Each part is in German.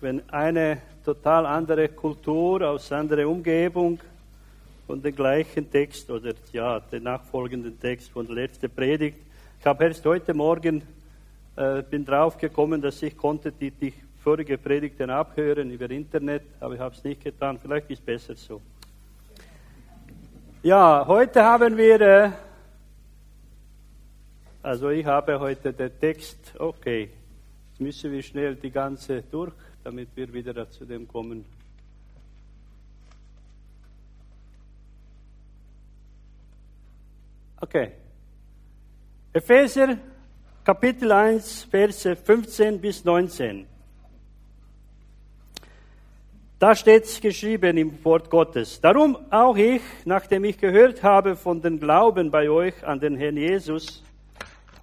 wenn eine total andere Kultur aus anderer Umgebung von dem gleichen Text oder ja, den nachfolgenden Text von der letzten Predigt. Ich habe erst heute Morgen äh, bin drauf gekommen, dass ich konnte die, die vorige Predigten abhören über Internet, aber ich habe es nicht getan. Vielleicht ist es besser so. Ja, heute haben wir, äh, also ich habe heute den Text, okay, jetzt müssen wir schnell die ganze durch, damit wir wieder zu dem kommen. Okay. Epheser Kapitel 1, Verse 15 bis 19. Da steht geschrieben im Wort Gottes. Darum auch ich, nachdem ich gehört habe von den Glauben bei euch an den Herrn Jesus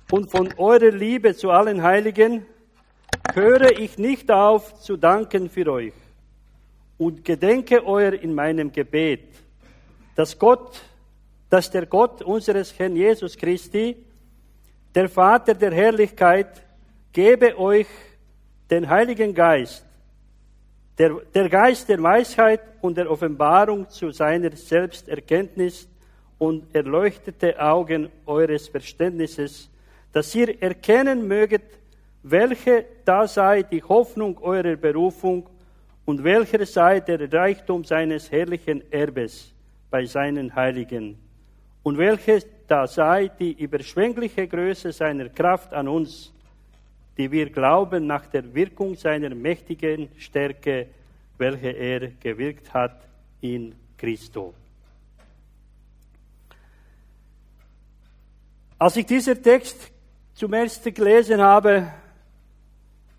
und von eurer Liebe zu allen Heiligen, höre ich nicht auf zu danken für euch. Und gedenke euer in meinem Gebet, dass Gott dass der Gott unseres Herrn Jesus Christi, der Vater der Herrlichkeit, gebe euch den Heiligen Geist, der, der Geist der Weisheit und der Offenbarung zu seiner Selbsterkenntnis und erleuchtete Augen eures Verständnisses, dass ihr erkennen möget, welche da sei die Hoffnung eurer Berufung und welcher sei der Reichtum seines herrlichen Erbes bei seinen Heiligen und welche da sei die überschwängliche Größe seiner Kraft an uns, die wir glauben nach der Wirkung seiner mächtigen Stärke, welche er gewirkt hat in Christo. Als ich diesen Text zum ersten gelesen habe,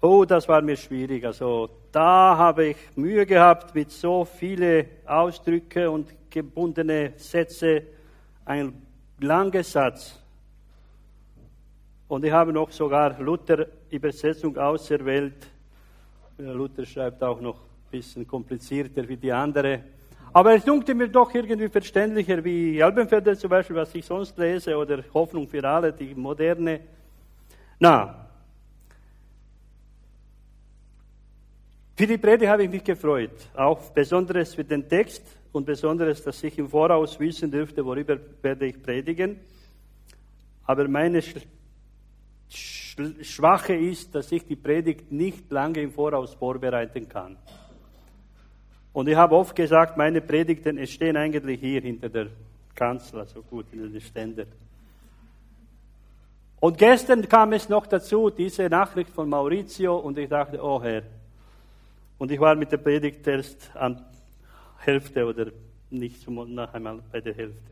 oh, das war mir schwierig. Also da habe ich Mühe gehabt mit so viele Ausdrücke und gebundene Sätze ein langer Satz. Und ich habe noch sogar Luther-Übersetzung auserwählt. Luther schreibt auch noch ein bisschen komplizierter wie die andere. Aber es dunkte mir doch irgendwie verständlicher wie Albenfelder zum Beispiel, was ich sonst lese, oder Hoffnung für alle, die moderne. Na, für die Predigt habe ich mich gefreut, auch besonders für den Text und Besonderes, dass ich im Voraus wissen dürfte, worüber werde ich predigen. Aber meine Schwache ist, dass ich die Predigt nicht lange im Voraus vorbereiten kann. Und ich habe oft gesagt, meine Predigten stehen eigentlich hier hinter der Kanzel, also gut, in den Ständen. Und gestern kam es noch dazu, diese Nachricht von Maurizio, und ich dachte, oh Herr. Und ich war mit der Predigt erst an Hälfte oder nicht noch einmal bei der Hälfte.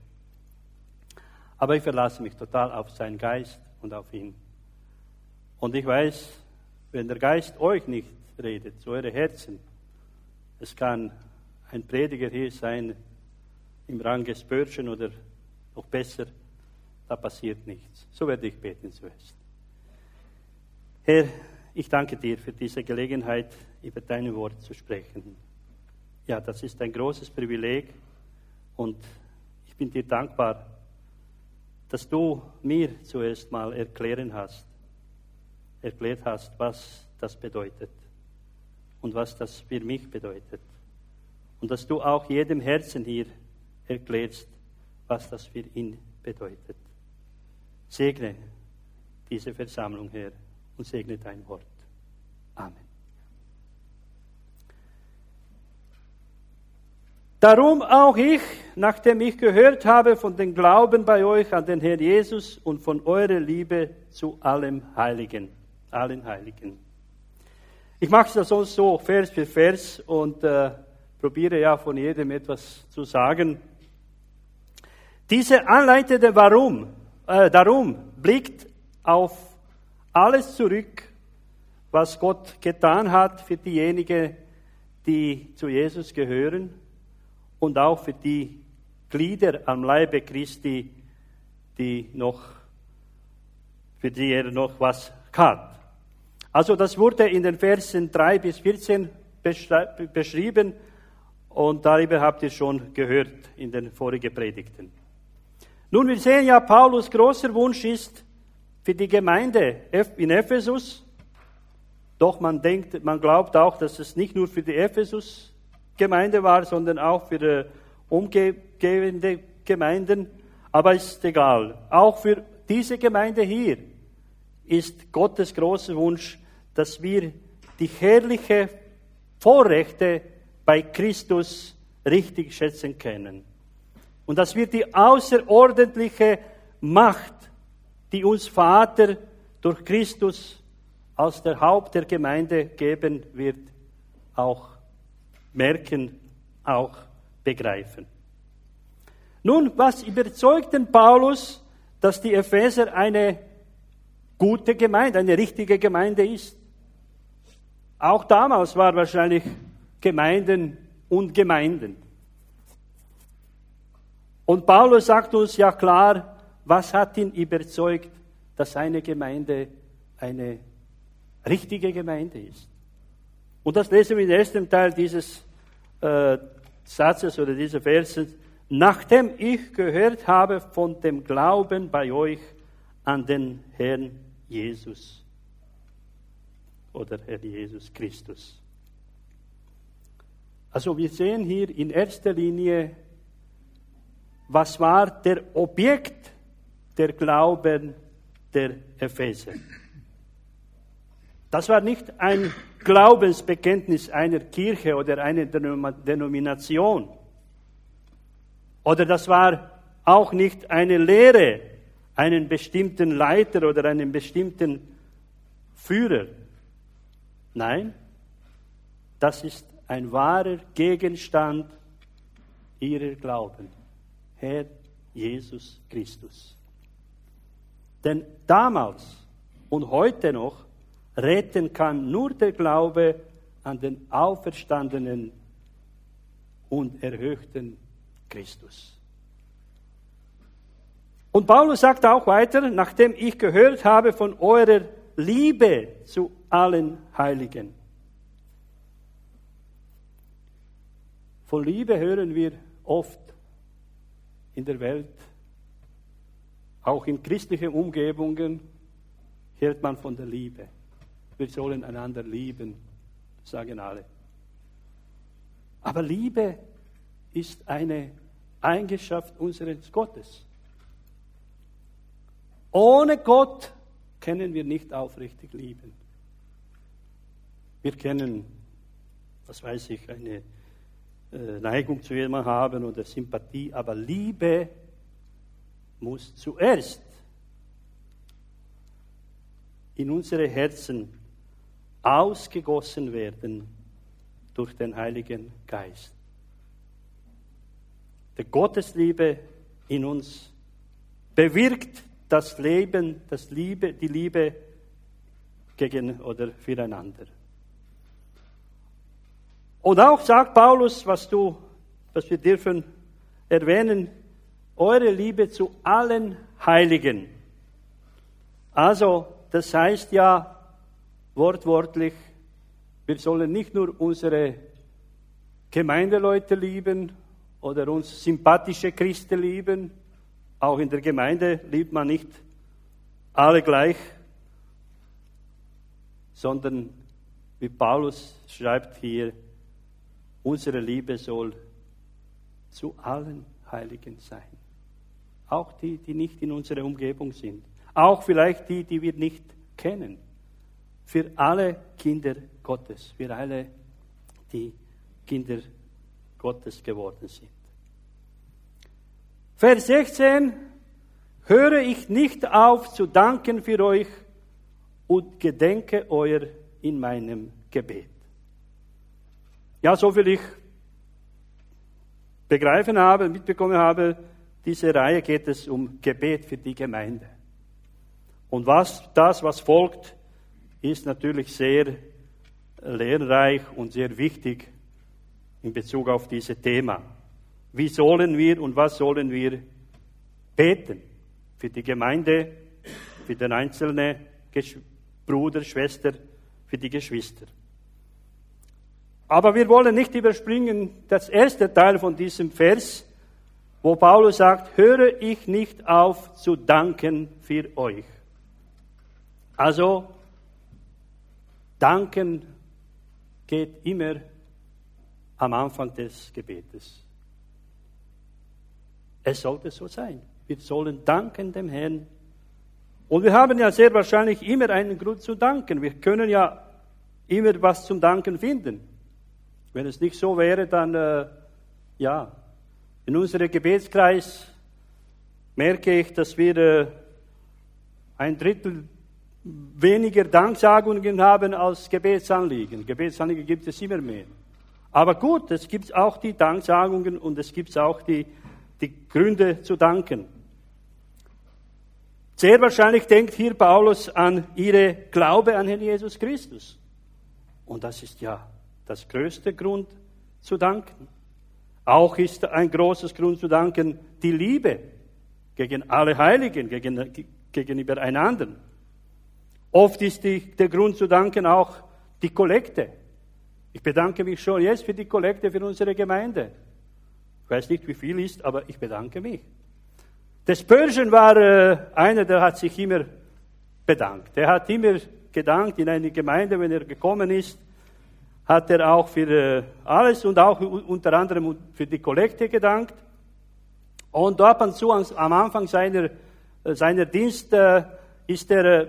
Aber ich verlasse mich total auf seinen Geist und auf ihn. Und ich weiß, wenn der Geist euch nicht redet, zu euren Herzen, es kann ein Prediger hier sein, im Rang des Börschen oder noch besser, da passiert nichts. So werde ich beten zuerst. Herr, ich danke dir für diese Gelegenheit, über deine Worte zu sprechen. Ja, das ist ein großes Privileg und ich bin dir dankbar, dass du mir zuerst mal erklären hast, erklärt hast, was das bedeutet und was das für mich bedeutet. Und dass du auch jedem Herzen hier erklärst, was das für ihn bedeutet. Segne diese Versammlung, Herr, und segne dein Wort. Amen. Darum auch ich, nachdem ich gehört habe von dem Glauben bei euch an den Herrn Jesus und von eurer Liebe zu allem Heiligen, allen Heiligen. Ich mache das sonst so Vers für Vers und äh, probiere ja von jedem etwas zu sagen. Diese anleitende Warum, äh, darum blickt auf alles zurück, was Gott getan hat für diejenigen, die zu Jesus gehören und auch für die Glieder am Leibe Christi, die noch, für die er noch was hat. Also das wurde in den Versen 3 bis 14 beschrieben und darüber habt ihr schon gehört in den vorigen Predigten. Nun, wir sehen ja, Paulus großer Wunsch ist für die Gemeinde in Ephesus, Doch man denkt, man glaubt auch, dass es nicht nur für die Ephesus-Gemeinde war, sondern auch für die umgebende Gemeinden. Aber ist egal. Auch für diese Gemeinde hier ist Gottes großer Wunsch, dass wir die herrliche Vorrechte bei Christus richtig schätzen können. Und dass wir die außerordentliche Macht, die uns Vater durch Christus als der Haupt der Gemeinde geben wird, auch merken, auch begreifen. Nun, was überzeugt den Paulus, dass die Epheser eine gute Gemeinde, eine richtige Gemeinde ist? Auch damals war wahrscheinlich Gemeinden und Gemeinden. Und Paulus sagt uns ja klar, was hat ihn überzeugt, dass seine Gemeinde eine richtige Gemeinde ist. Und das lesen wir im ersten Teil dieses äh, Satzes oder dieser Verse. Nachdem ich gehört habe von dem Glauben bei euch an den Herrn Jesus oder Herr Jesus Christus. Also wir sehen hier in erster Linie, was war der Objekt der Glauben der Epheser. Das war nicht ein Glaubensbekenntnis einer Kirche oder einer Denomination. Oder das war auch nicht eine Lehre, einen bestimmten Leiter oder einen bestimmten Führer. Nein, das ist ein wahrer Gegenstand ihrer Glauben. Herr Jesus Christus. Denn damals und heute noch retten kann nur der Glaube an den auferstandenen und erhöhten Christus. Und Paulus sagt auch weiter, nachdem ich gehört habe von eurer Liebe zu allen Heiligen. Von Liebe hören wir oft in der Welt, auch in christlichen Umgebungen hört man von der Liebe. Wir sollen einander lieben, sagen alle. Aber Liebe ist eine Eigenschaft unseres Gottes. Ohne Gott können wir nicht aufrichtig lieben. Wir können, was weiß ich, eine äh, Neigung zu jemandem haben oder Sympathie, aber Liebe muss zuerst in unsere Herzen ausgegossen werden durch den Heiligen Geist. Die Gottesliebe in uns bewirkt das Leben, das Liebe, die Liebe gegen oder füreinander. Und auch sagt Paulus, was du, was wir dürfen erwähnen, eure Liebe zu allen Heiligen. Also, das heißt ja, wortwörtlich, wir sollen nicht nur unsere Gemeindeleute lieben oder uns sympathische Christen lieben, auch in der Gemeinde liebt man nicht alle gleich, sondern wie Paulus schreibt hier, unsere Liebe soll zu allen Heiligen sein. Auch die, die nicht in unserer Umgebung sind. Auch vielleicht die, die wir nicht kennen für alle Kinder Gottes, für alle, die Kinder Gottes geworden sind. Vers 16, höre ich nicht auf zu danken für euch und gedenke euer in meinem Gebet. Ja, so viel ich begreifen habe, mitbekommen habe, diese Reihe geht es um Gebet für die Gemeinde. Und was, das, was folgt, ist natürlich sehr lehrreich und sehr wichtig in Bezug auf dieses Thema. Wie sollen wir und was sollen wir beten? Für die Gemeinde, für den einzelnen Bruder, Schwester, für die Geschwister. Aber wir wollen nicht überspringen das erste Teil von diesem Vers, wo Paulus sagt, höre ich nicht auf zu danken für euch. Also Danken geht immer am Anfang des Gebetes. Es sollte so sein. Wir sollen danken dem Herrn. Und wir haben ja sehr wahrscheinlich immer einen Grund zu danken. Wir können ja immer was zum Danken finden. Wenn es nicht so wäre, dann, äh, ja, in unserem Gebetskreis merke ich, dass wir äh, ein Drittel weniger Danksagungen haben als Gebetsanliegen. Gebetsanliegen gibt es immer mehr. Aber gut, es gibt auch die Danksagungen und es gibt auch die die Gründe zu danken. Sehr wahrscheinlich denkt hier Paulus an ihre Glaube an Herrn Jesus Christus. Und das ist ja das größte Grund zu danken. Auch ist ein großes Grund zu danken die Liebe gegen alle Heiligen, gegen, gegenüber einander. Oft ist die, der Grund zu danken auch die Kollekte. Ich bedanke mich schon jetzt für die Kollekte für unsere Gemeinde. Ich weiß nicht, wie viel ist, aber ich bedanke mich. Der Spurgeon war äh, einer, der hat sich immer bedankt. Er hat immer gedankt in einer Gemeinde, wenn er gekommen ist, hat er auch für äh, alles und auch unter anderem für die Kollekte gedankt. Und ab und zu am Anfang seiner, äh, seiner Dienst äh, ist er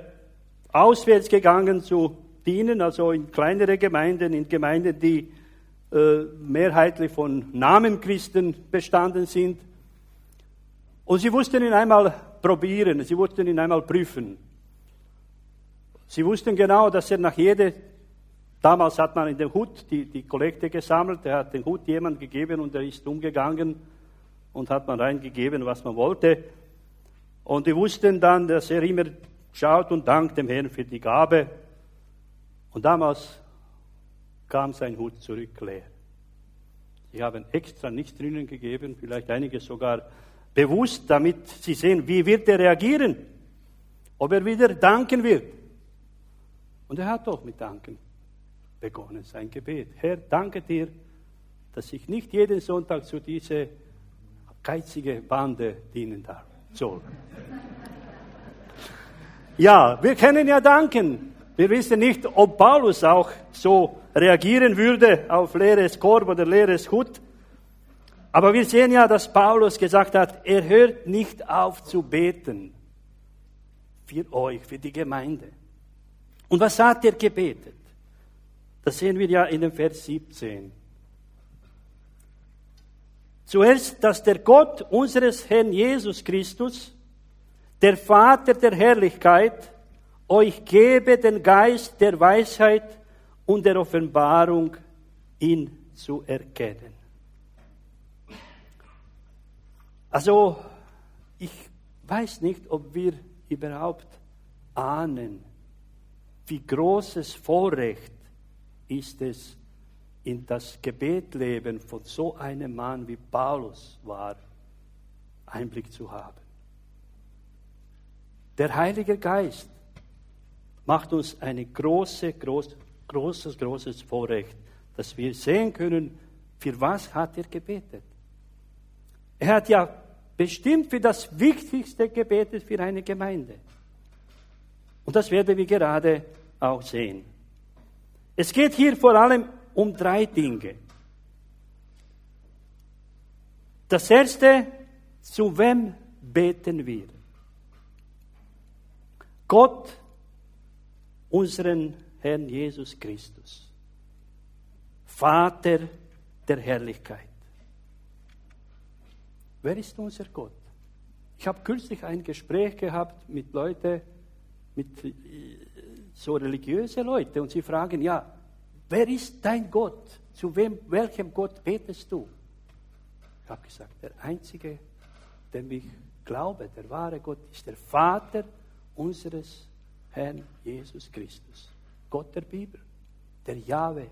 auswärts gegangen zu dienen, also in kleinere Gemeinden, in Gemeinden, die mehrheitlich von Namenchristen bestanden sind. Und sie wussten ihn einmal probieren, sie wussten ihn einmal prüfen. Sie wussten genau, dass er nach jeder, damals hat man in den Hut die, die Kollekte gesammelt, er hat den Hut jemand gegeben und er ist umgegangen und hat man reingegeben, was man wollte. Und die wussten dann, dass er immer schaut und dankt dem Herrn für die Gabe. Und damals kam sein Hut zurück leer. Sie haben extra nichts drinnen gegeben, vielleicht einige sogar bewusst, damit sie sehen, wie wird er reagieren, ob er wieder danken wird. Und er hat doch mit Danken begonnen, sein Gebet. Herr, danke dir, dass ich nicht jeden Sonntag zu dieser geizige Bande dienen darf. Soll. Ja, wir können ja danken. Wir wissen nicht, ob Paulus auch so reagieren würde auf leeres Korb oder leeres Hut. Aber wir sehen ja, dass Paulus gesagt hat, er hört nicht auf zu beten für euch, für die Gemeinde. Und was hat er gebetet? Das sehen wir ja in dem Vers 17. Zuerst, dass der Gott unseres Herrn Jesus Christus, der Vater der Herrlichkeit, euch gebe den Geist der Weisheit und der Offenbarung, ihn zu erkennen. Also, ich weiß nicht, ob wir überhaupt ahnen, wie großes Vorrecht ist es, in das Gebetleben von so einem Mann wie Paulus war, Einblick zu haben. Der Heilige Geist macht uns eine große, große, großes, großes Vorrecht, dass wir sehen können, für was hat er gebetet. Er hat ja bestimmt für das Wichtigste gebetet für eine Gemeinde. Und das werden wir gerade auch sehen. Es geht hier vor allem um drei Dinge. Das erste, zu wem beten wir? Gott unseren Herrn Jesus Christus, Vater der Herrlichkeit. Wer ist unser Gott? Ich habe kürzlich ein Gespräch gehabt mit Leuten, mit äh, so religiöse Leute, und sie fragen, ja, wer ist dein Gott? Zu wem, welchem Gott betest du? Ich habe gesagt, der einzige, dem ich glaube, der wahre Gott ist der Vater unseres Herrn Jesus Christus. Gott der Bibel, der Jahwe,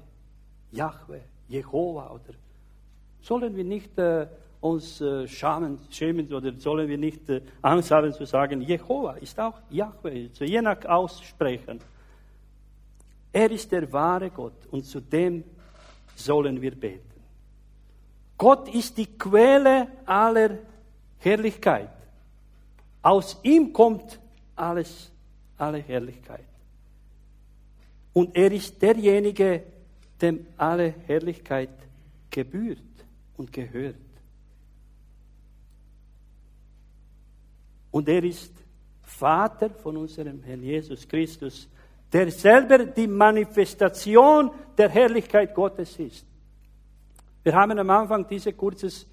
Jahwe, Jehova oder sollen wir nicht äh, uns äh, schamen, schämen oder sollen wir nicht äh, Angst haben zu sagen, Jehova ist auch Jahwe, je nach aussprechen. Er ist der wahre Gott und zu dem sollen wir beten. Gott ist die Quelle aller Herrlichkeit. Aus ihm kommt alles, alle Herrlichkeit. Und er ist derjenige, dem alle Herrlichkeit gebührt und gehört. Und er ist Vater von unserem Herrn Jesus Christus, der selber die Manifestation der Herrlichkeit Gottes ist. Wir haben am Anfang dieses kurzes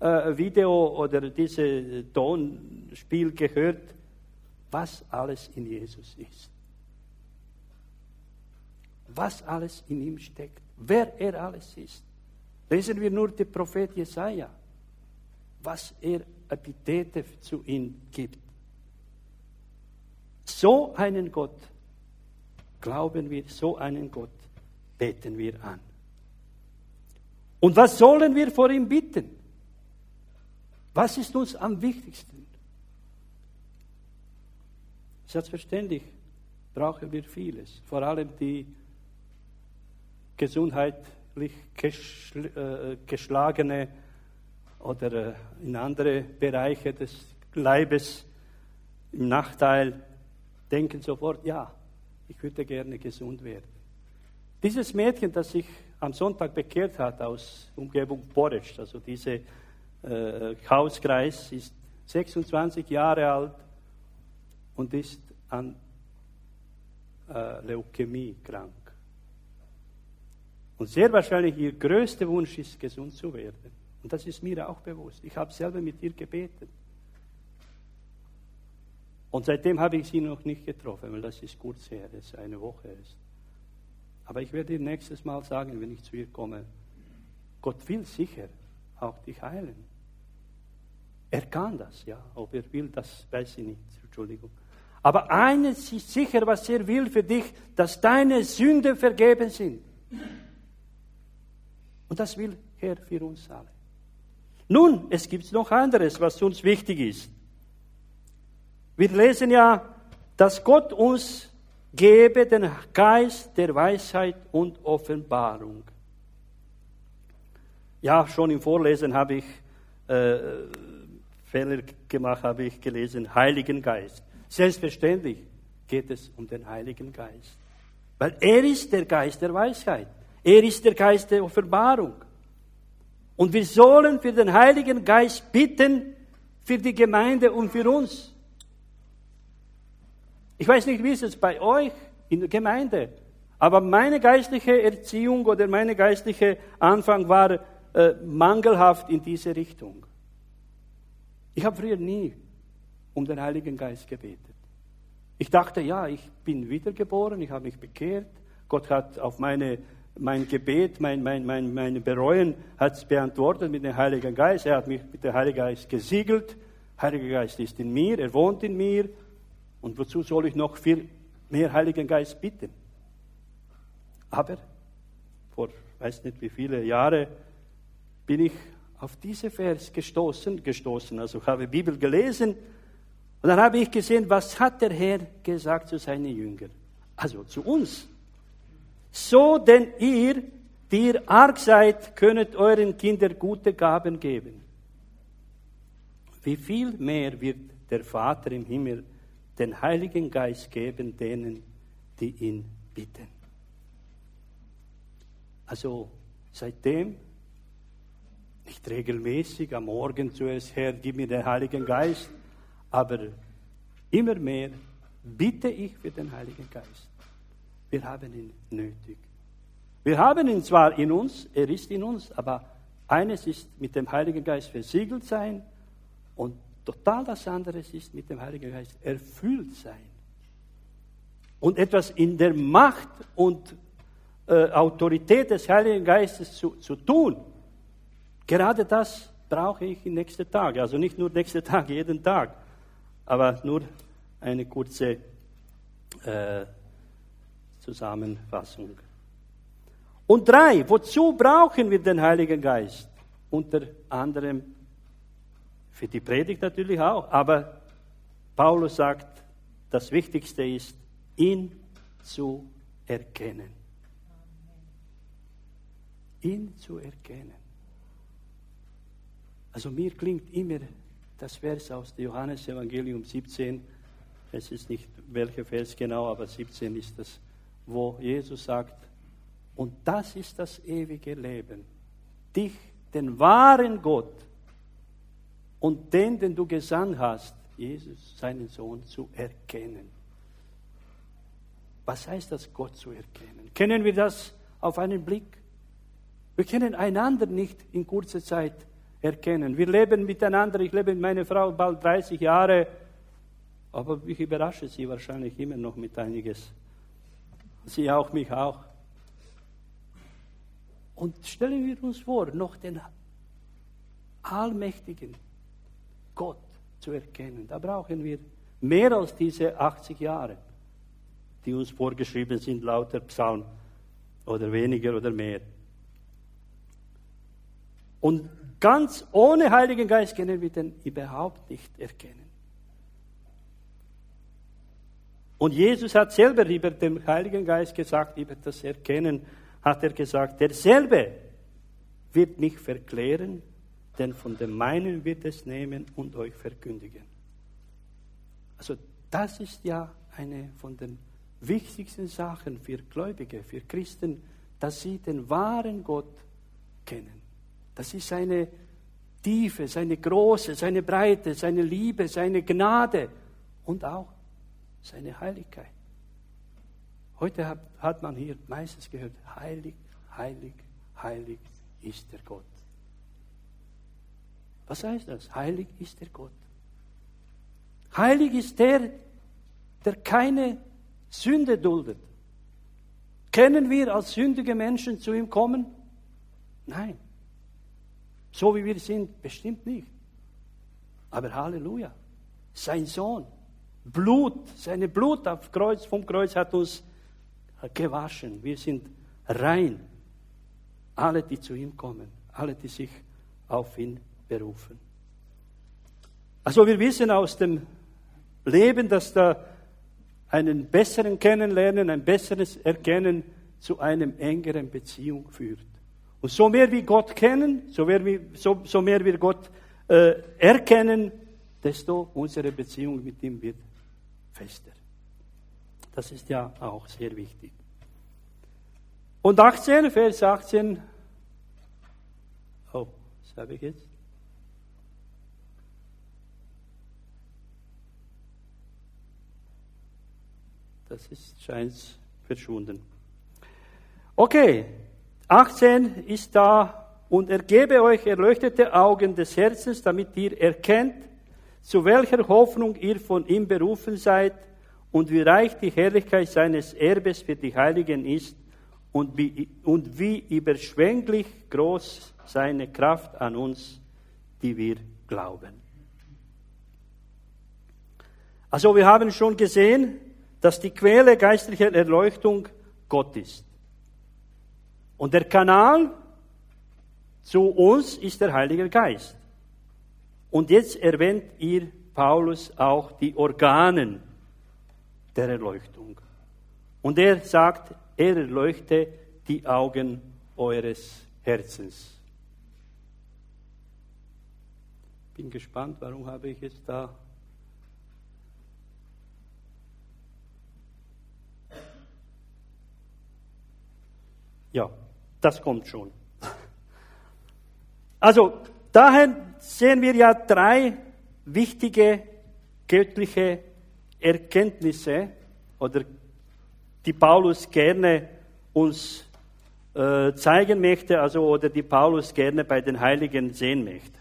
äh, Video oder dieses Tonspiel gehört, was alles in Jesus ist. Was alles in ihm steckt, wer er alles ist. Lesen wir nur den Prophet Jesaja, was er Epithete zu ihm gibt. So einen Gott glauben wir, so einen Gott beten wir an. Und was sollen wir vor ihm bitten? Was ist uns am wichtigsten? Selbstverständlich brauchen wir vieles, vor allem die gesundheitlich äh, geschlagene oder äh, in andere Bereiche des Leibes im Nachteil denken sofort, ja, ich würde gerne gesund werden. Dieses Mädchen, das sich am Sonntag bekehrt hat aus Umgebung Boresch, also dieser äh, Hauskreis, ist 26 Jahre alt und ist an äh, Leukämie krank. Und sehr wahrscheinlich ihr größter Wunsch ist, gesund zu werden. Und das ist mir auch bewusst. Ich habe selber mit ihr gebetet. Und seitdem habe ich sie noch nicht getroffen, weil das ist kurz her, das ist eine Woche ist. Aber ich werde ihr nächstes Mal sagen, wenn ich zu ihr komme, Gott will sicher auch dich heilen. Er kann das, ja. Ob er will, das weiß ich nicht. Entschuldigung. Aber eines ist sicher, was er will für dich, dass deine Sünden vergeben sind. Und das will er für uns alle. Nun, es gibt noch anderes, was uns wichtig ist. Wir lesen ja, dass Gott uns gebe den Geist der Weisheit und Offenbarung. Ja, schon im Vorlesen habe ich äh, Fehler gemacht, habe ich gelesen, Heiligen Geist. Selbstverständlich geht es um den Heiligen Geist. Weil er ist der Geist der Weisheit. Er ist der Geist der Offenbarung. Und wir sollen für den Heiligen Geist bitten, für die Gemeinde und für uns. Ich weiß nicht, wie ist es bei euch in der Gemeinde, aber meine geistliche Erziehung oder meine geistliche Anfang war äh, mangelhaft in diese Richtung. Ich habe früher nie um den Heiligen Geist gebetet. Ich dachte, ja, ich bin wiedergeboren, ich habe mich bekehrt. Gott hat auf meine, mein Gebet, mein, mein, mein, meine Bereuen hat es beantwortet mit dem Heiligen Geist. Er hat mich mit dem Heiligen Geist gesiegelt. Der Heilige Geist ist in mir, er wohnt in mir. Und wozu soll ich noch viel mehr Heiligen Geist bitten? Aber vor weiß nicht wie viele Jahre bin ich auf diese Vers gestoßen, gestoßen. Also ich habe Bibel gelesen und dann habe ich gesehen, was hat der Herr gesagt zu seinen Jüngern? Also zu uns. So denn ihr, die ihr arg seid, könnet euren Kindern gute Gaben geben. Wie viel mehr wird der Vater im Himmel den Heiligen Geist geben denen, die ihn bitten. Also seitdem, nicht regelmäßig am Morgen zuerst, Herr, gib mir den Heiligen Geist, aber immer mehr bitte ich für den Heiligen Geist. Wir haben ihn nötig. Wir haben ihn zwar in uns, er ist in uns, aber eines ist mit dem Heiligen Geist versiegelt sein und Total das andere ist mit dem Heiligen Geist erfüllt sein. Und etwas in der Macht und äh, Autorität des Heiligen Geistes zu, zu tun. Gerade das brauche ich in nächsten Tagen. Also nicht nur nächsten Tag, jeden Tag. Aber nur eine kurze äh, Zusammenfassung. Und drei, wozu brauchen wir den Heiligen Geist? Unter anderem für die Predigt natürlich auch. Aber Paulus sagt, das Wichtigste ist, ihn zu erkennen. Ihn zu erkennen. Also mir klingt immer das Vers aus dem Johannesevangelium 17. Es ist nicht welcher Vers genau, aber 17 ist das, wo Jesus sagt, und das ist das ewige Leben, dich, den wahren Gott und den, den du gesandt hast, Jesus, seinen Sohn, zu erkennen. Was heißt das, Gott zu erkennen? Kennen wir das auf einen Blick? Wir können einander nicht in kurzer Zeit erkennen. Wir leben miteinander, ich lebe mit meiner Frau bald 30 Jahre, aber ich überrasche sie wahrscheinlich immer noch mit einiges. Sie auch, mich auch. Und stellen wir uns vor, noch den allmächtigen Gott zu erkennen. Da brauchen wir mehr als diese 80 Jahre, die uns vorgeschrieben sind, lauter Psalm oder weniger oder mehr. Und ganz ohne Heiligen Geist können wir den überhaupt nicht erkennen. Und Jesus hat selber über den Heiligen Geist gesagt, über das Erkennen, hat er gesagt, derselbe wird mich verklären, denn von dem meinen wird es nehmen und euch verkündigen. Also das ist ja eine von den wichtigsten Sachen für Gläubige, für Christen, dass sie den wahren Gott kennen. Das ist seine Tiefe, seine Große, seine Breite, seine Liebe, seine Gnade und auch seine Heiligkeit. Heute hat, hat man hier meistens gehört, heilig, heilig, heilig ist der Gott. Was heißt das? Heilig ist der Gott. Heilig ist der, der keine Sünde duldet. Können wir als sündige Menschen zu ihm kommen? Nein. So wie wir sind, bestimmt nicht. Aber Halleluja. Sein Sohn, Blut, seine Blut auf Kreuz, vom Kreuz hat uns gewaschen. Wir sind rein. Alle, die zu ihm kommen, alle, die sich auf ihn berufen. Also wir wissen aus dem Leben, dass da einen besseren Kennenlernen, ein besseres Erkennen zu einem engeren Beziehung führt. Und so mehr wir Gott kennen, so mehr wir, so, so mehr wir Gott äh, erkennen, desto unsere Beziehung mit ihm wird fester. Das ist ja auch sehr wichtig. Und 18, Vers 18. Oh, was habe ich jetzt? Das ist scheint verschwunden. Okay, 18 ist da und ergebe euch erleuchtete Augen des Herzens, damit ihr erkennt, zu welcher Hoffnung ihr von ihm berufen seid und wie reich die Herrlichkeit seines Erbes für die Heiligen ist und wie, und wie überschwänglich groß seine Kraft an uns, die wir glauben. Also wir haben schon gesehen, dass die Quelle geistlicher Erleuchtung Gott ist. Und der Kanal zu uns ist der Heilige Geist. Und jetzt erwähnt ihr Paulus auch die Organen der Erleuchtung. Und er sagt, er erleuchte die Augen eures Herzens. Bin gespannt, warum habe ich jetzt da Ja, das kommt schon. Also, daher sehen wir ja drei wichtige göttliche Erkenntnisse, oder die Paulus gerne uns äh, zeigen möchte, also oder die Paulus gerne bei den Heiligen sehen möchte.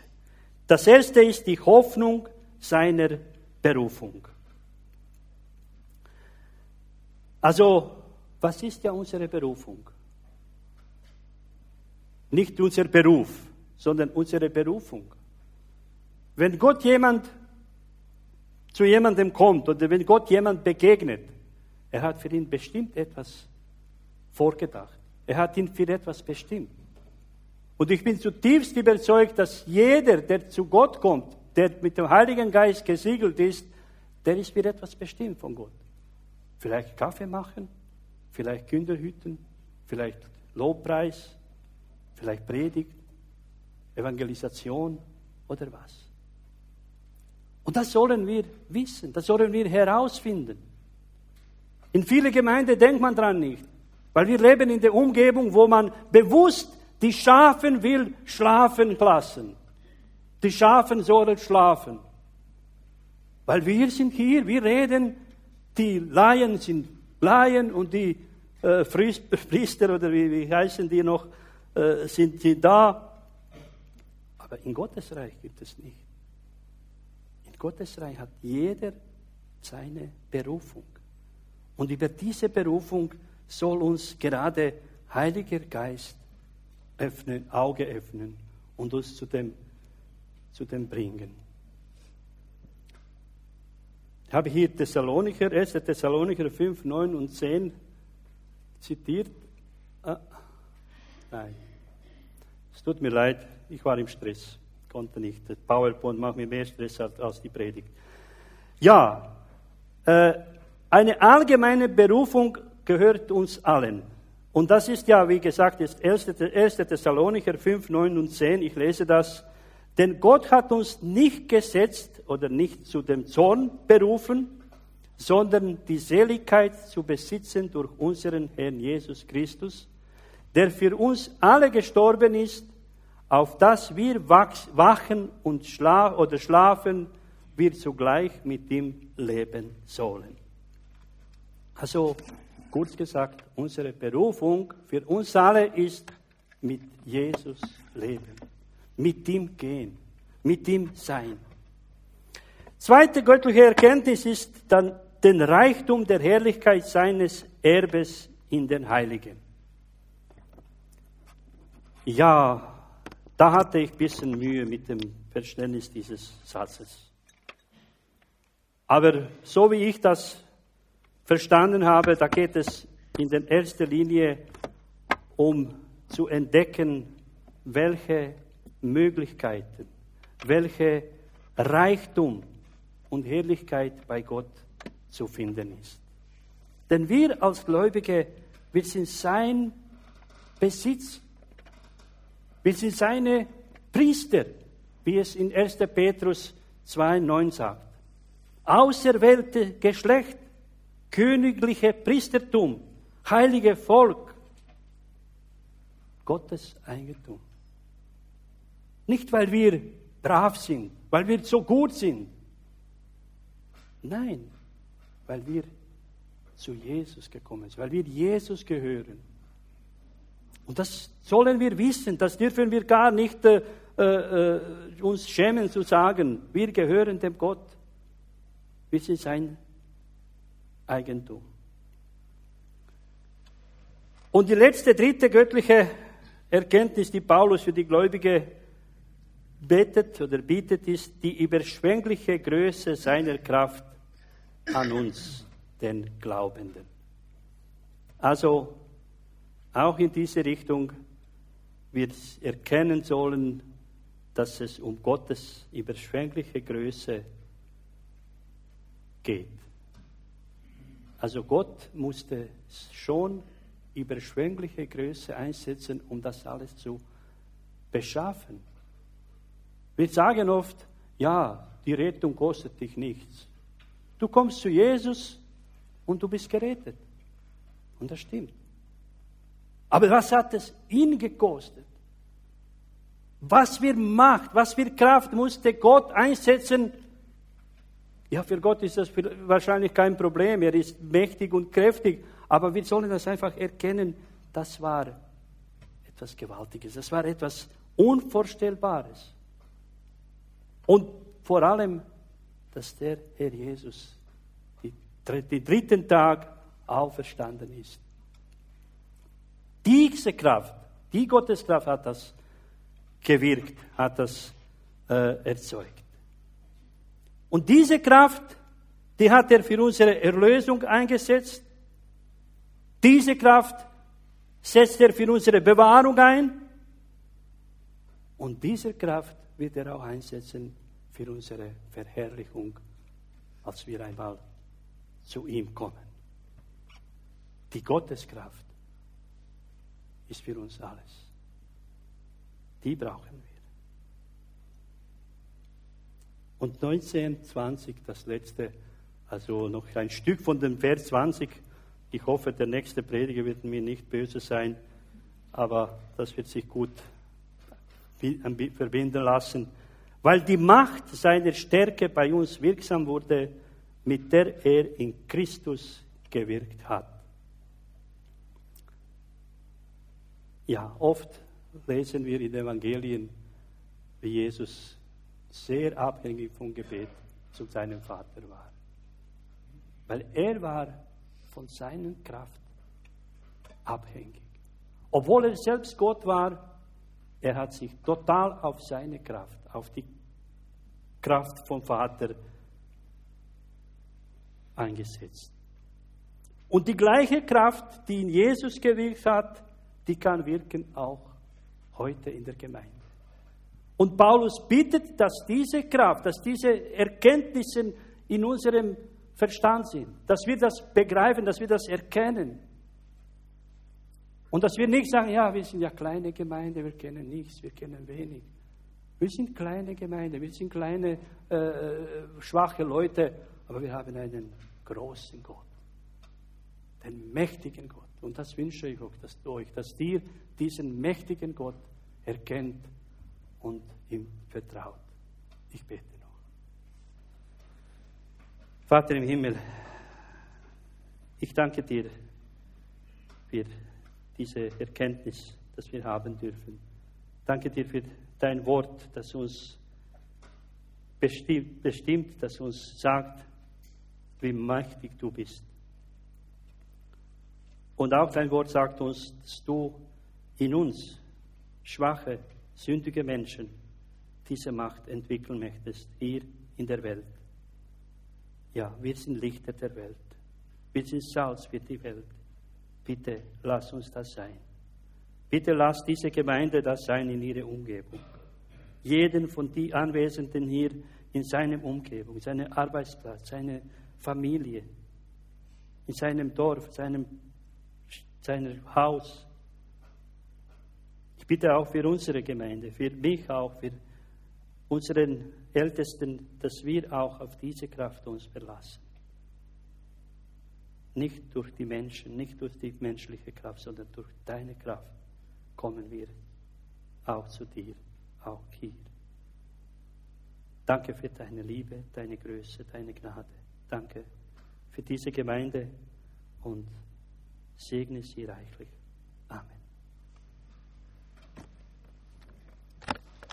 Das erste ist die Hoffnung seiner Berufung. Also, was ist ja unsere Berufung? Nicht unser Beruf, sondern unsere Berufung. Wenn Gott jemand zu jemandem kommt oder wenn Gott jemand begegnet, er hat für ihn bestimmt etwas vorgedacht. Er hat ihn für etwas bestimmt. Und ich bin zutiefst überzeugt, dass jeder, der zu Gott kommt, der mit dem Heiligen Geist gesiegelt ist, der ist für etwas bestimmt von Gott. Vielleicht Kaffee machen, vielleicht Kinder hüten, vielleicht Lobpreis, vielleicht Predigt, Evangelisation oder was. Und das sollen wir wissen, das sollen wir herausfinden. In viele Gemeinden denkt man dran nicht, weil wir leben in der Umgebung, wo man bewusst die Schafen will schlafen lassen. Die Schafen sollen schlafen. Weil wir sind hier, wir reden, die Laien sind Laien und die äh, Priester oder wie, wie heißen die noch, äh, sind die da. Aber in Gottes Reich gibt es nicht. In Gottes Reich hat jeder seine Berufung. Und über diese Berufung soll uns gerade Heiliger Geist öffnen, Auge öffnen und uns zu dem, zu dem bringen. Ich habe hier Thessalonicher, 1. Thessalonicher 5, 9 und 10 zitiert. Ah, nein, es tut mir leid, ich war im Stress, konnte nicht. Das PowerPoint macht mir mehr Stress als die Predigt. Ja, äh, eine allgemeine Berufung gehört uns allen. Und das ist ja, wie gesagt, jetzt 1. Thessalonicher 5, 9 und 10. Ich lese das. Denn Gott hat uns nicht gesetzt oder nicht zu dem Zorn berufen, sondern die Seligkeit zu besitzen durch unseren Herrn Jesus Christus, der für uns alle gestorben ist, auf dass wir wachen und schla oder schlafen, wir zugleich mit ihm leben sollen. Also, kurz gesagt, unsere Berufung für uns alle ist mit Jesus leben, mit ihm gehen, mit ihm sein. Zweite göttliche Erkenntnis ist dann den Reichtum der Herrlichkeit seines Erbes in den Heiligen. Ja, da hatte ich ein bisschen Mühe mit dem Verständnis dieses Satzes. Aber so wie ich das verstanden habe, da geht es in der erster Linie um zu entdecken, welche Möglichkeiten, welche Reichtum und Herrlichkeit bei Gott zu finden ist. Denn wir als Gläubige, wir sind sein Besitz. Wir sind seine Priester, wie es in 1. Petrus 2,9 sagt. Auserwählte Geschlecht, königliche Priestertum, heilige Volk, Gottes Eigentum. Nicht, weil wir brav sind, weil wir so gut sind. Nein, weil wir zu Jesus gekommen sind, weil wir Jesus gehören. Und das sollen wir wissen, das dürfen wir gar nicht äh, äh, uns schämen zu sagen. Wir gehören dem Gott. Wir sind sein Eigentum. Und die letzte, dritte göttliche Erkenntnis, die Paulus für die Gläubige betet oder bietet, ist die überschwängliche Größe seiner Kraft an uns, den Glaubenden. Also auch in diese Richtung wird erkennen sollen, dass es um Gottes überschwängliche Größe geht. Also Gott musste schon überschwängliche Größe einsetzen, um das alles zu beschaffen. Wir sagen oft, ja, die Rettung kostet dich nichts. Du kommst zu Jesus und du bist gerettet. Und das stimmt. Aber was hat es ihn gekostet? Was für Macht, was für Kraft musste Gott einsetzen? Ja, für Gott ist das wahrscheinlich kein Problem. Er ist mächtig und kräftig. Aber wir sollen das einfach erkennen. Das war etwas Gewaltiges. Das war etwas Unvorstellbares. Und vor allem dass der Herr Jesus den dritten Tag auferstanden ist. Diese Kraft, die Gotteskraft hat das gewirkt, hat das äh, erzeugt. Und diese Kraft, die hat er für unsere Erlösung eingesetzt. Diese Kraft setzt er für unsere Bewahrung ein. Und diese Kraft wird er auch einsetzen für unsere Verherrlichung, als wir einmal zu ihm kommen. Die Gotteskraft ist für uns alles. Die brauchen wir. Und 19, 20, das letzte, also noch ein Stück von dem Vers 20, Ich hoffe, der nächste Prediger wird mir nicht böse sein, aber das wird sich gut verbinden lassen, weil die Macht seiner Stärke bei uns wirksam wurde, mit der er in Christus gewirkt hat. Ja, oft lesen wir in den Evangelien, wie Jesus sehr abhängig vom Gebet zu seinem Vater war. Weil er war von seiner Kraft abhängig. Obwohl er selbst Gott war, er hat sich total auf seine Kraft, auf die Kraft vom Vater eingesetzt. Und die gleiche Kraft, die in Jesus gewirkt hat, die kann wirken auch heute in der Gemeinde. Und Paulus bittet, dass diese Kraft, dass diese Erkenntnisse in unserem Verstand sind, dass wir das begreifen, dass wir das erkennen. Und dass wir nicht sagen, ja, wir sind ja kleine Gemeinde, wir kennen nichts, wir kennen wenig. Wir sind kleine Gemeinde, wir sind kleine, äh, schwache Leute, aber wir haben einen großen Gott, den mächtigen Gott. Und das wünsche ich euch, dass ihr diesen mächtigen Gott erkennt und ihm vertraut. Ich bete noch. Vater im Himmel, ich danke dir für diese Erkenntnis, dass wir haben dürfen. Danke dir für dein Wort, das uns bestimmt, bestimmt das uns sagt, wie mächtig du bist. Und auch dein Wort sagt uns, dass du in uns, schwache, sündige Menschen, diese Macht entwickeln möchtest, hier in der Welt. Ja, wir sind Lichter der Welt. Wir sind Salz für die Welt. Bitte lass uns das sein. Bitte lass diese Gemeinde das sein in ihrer Umgebung. Jeden von den Anwesenden hier in seiner Umgebung, seinem Arbeitsplatz, seiner Familie, in seinem Dorf, seinem, seinem Haus. Ich bitte auch für unsere Gemeinde, für mich auch, für unseren Ältesten, dass wir auch auf diese Kraft uns verlassen. Nicht durch die Menschen, nicht durch die menschliche Kraft, sondern durch deine Kraft kommen wir auch zu dir, auch hier. Danke für deine Liebe, deine Größe, deine Gnade. Danke für diese Gemeinde und segne sie reichlich. Amen.